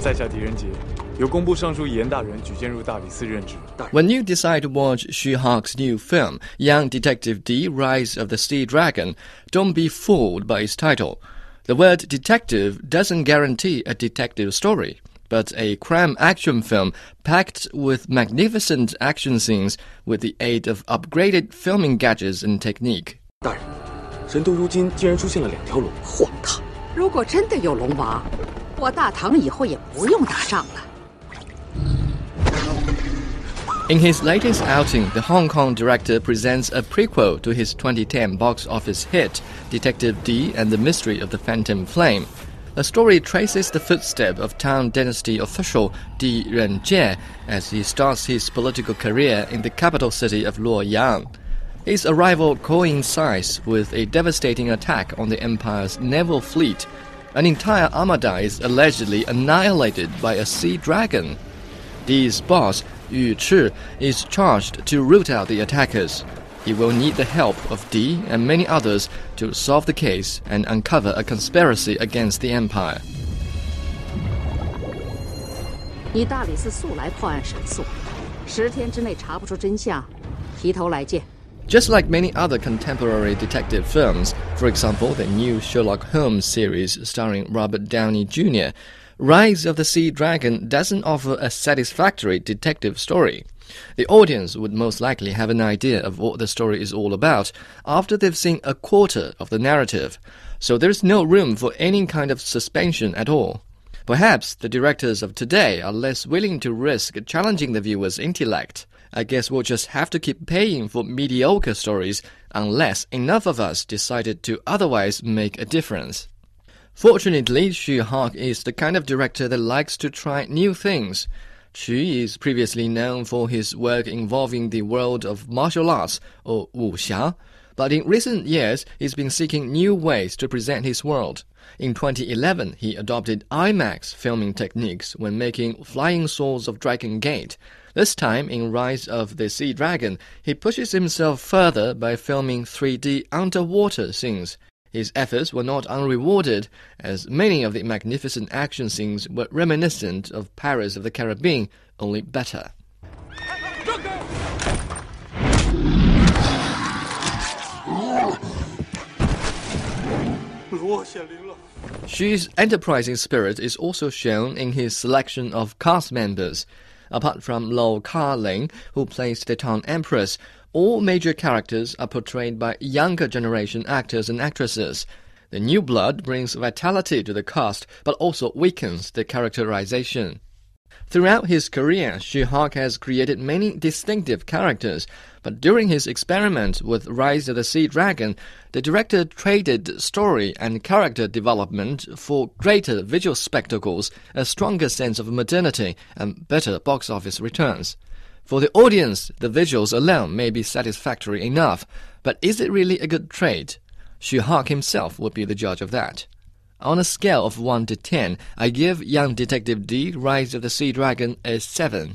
在下狄仁杰，由工部尚书严大人举荐入大理寺任职。When you decide to watch Xu Hark's new film, Young Detective Dee: Rise of the Sea Dragon, don't be fooled by its title. The word detective doesn't guarantee a detective story, but a crime action film packed with magnificent action scenes with the aid of upgraded filming gadgets and technique. 大人，神都如今竟然出现了两条龙，荒唐！如果真的有龙王，in his latest outing, the Hong Kong director presents a prequel to his 2010 box office hit, Detective Dee and the Mystery of the Phantom Flame. The story traces the footsteps of Tang Dynasty official Di Renjie as he starts his political career in the capital city of Luoyang. His arrival coincides with a devastating attack on the empire's naval fleet An entire armada is allegedly annihilated by a sea dragon. Di's boss, Yu Chi, is charged to root out the attackers. He will need the help of Di and many others to solve the case and uncover a conspiracy against the empire. 你大理寺速来破案申诉，十天之内查不出真相，提头来见。 Just like many other contemporary detective films, for example, the new Sherlock Holmes series starring Robert Downey Jr., Rise of the Sea Dragon doesn't offer a satisfactory detective story. The audience would most likely have an idea of what the story is all about after they've seen a quarter of the narrative, so there's no room for any kind of suspension at all. Perhaps the directors of today are less willing to risk challenging the viewer's intellect. I guess we'll just have to keep paying for mediocre stories unless enough of us decided to otherwise make a difference. Fortunately, Xu Hark is the kind of director that likes to try new things. Xu is previously known for his work involving the world of martial arts, or wuxia, but in recent years he's been seeking new ways to present his world. In 2011, he adopted IMAX filming techniques when making Flying Swords of Dragon Gate. This time, in Rise of the Sea Dragon, he pushes himself further by filming 3D underwater scenes. His efforts were not unrewarded, as many of the magnificent action scenes were reminiscent of Pirates of the Caribbean, only better. Xu's enterprising spirit is also shown in his selection of cast members. Apart from Lau Ka-ling, who plays the Tang Empress, all major characters are portrayed by younger generation actors and actresses. The new blood brings vitality to the cast, but also weakens the characterization. Throughout his career, Hark has created many distinctive characters, but during his experiment with Rise of the Sea Dragon, the director traded story and character development for greater visual spectacles, a stronger sense of modernity, and better box office returns. For the audience, the visuals alone may be satisfactory enough, but is it really a good trade? Hark himself would be the judge of that. On a scale of 1 to 10, I give Young Detective Dee Rise of the Sea Dragon a 7.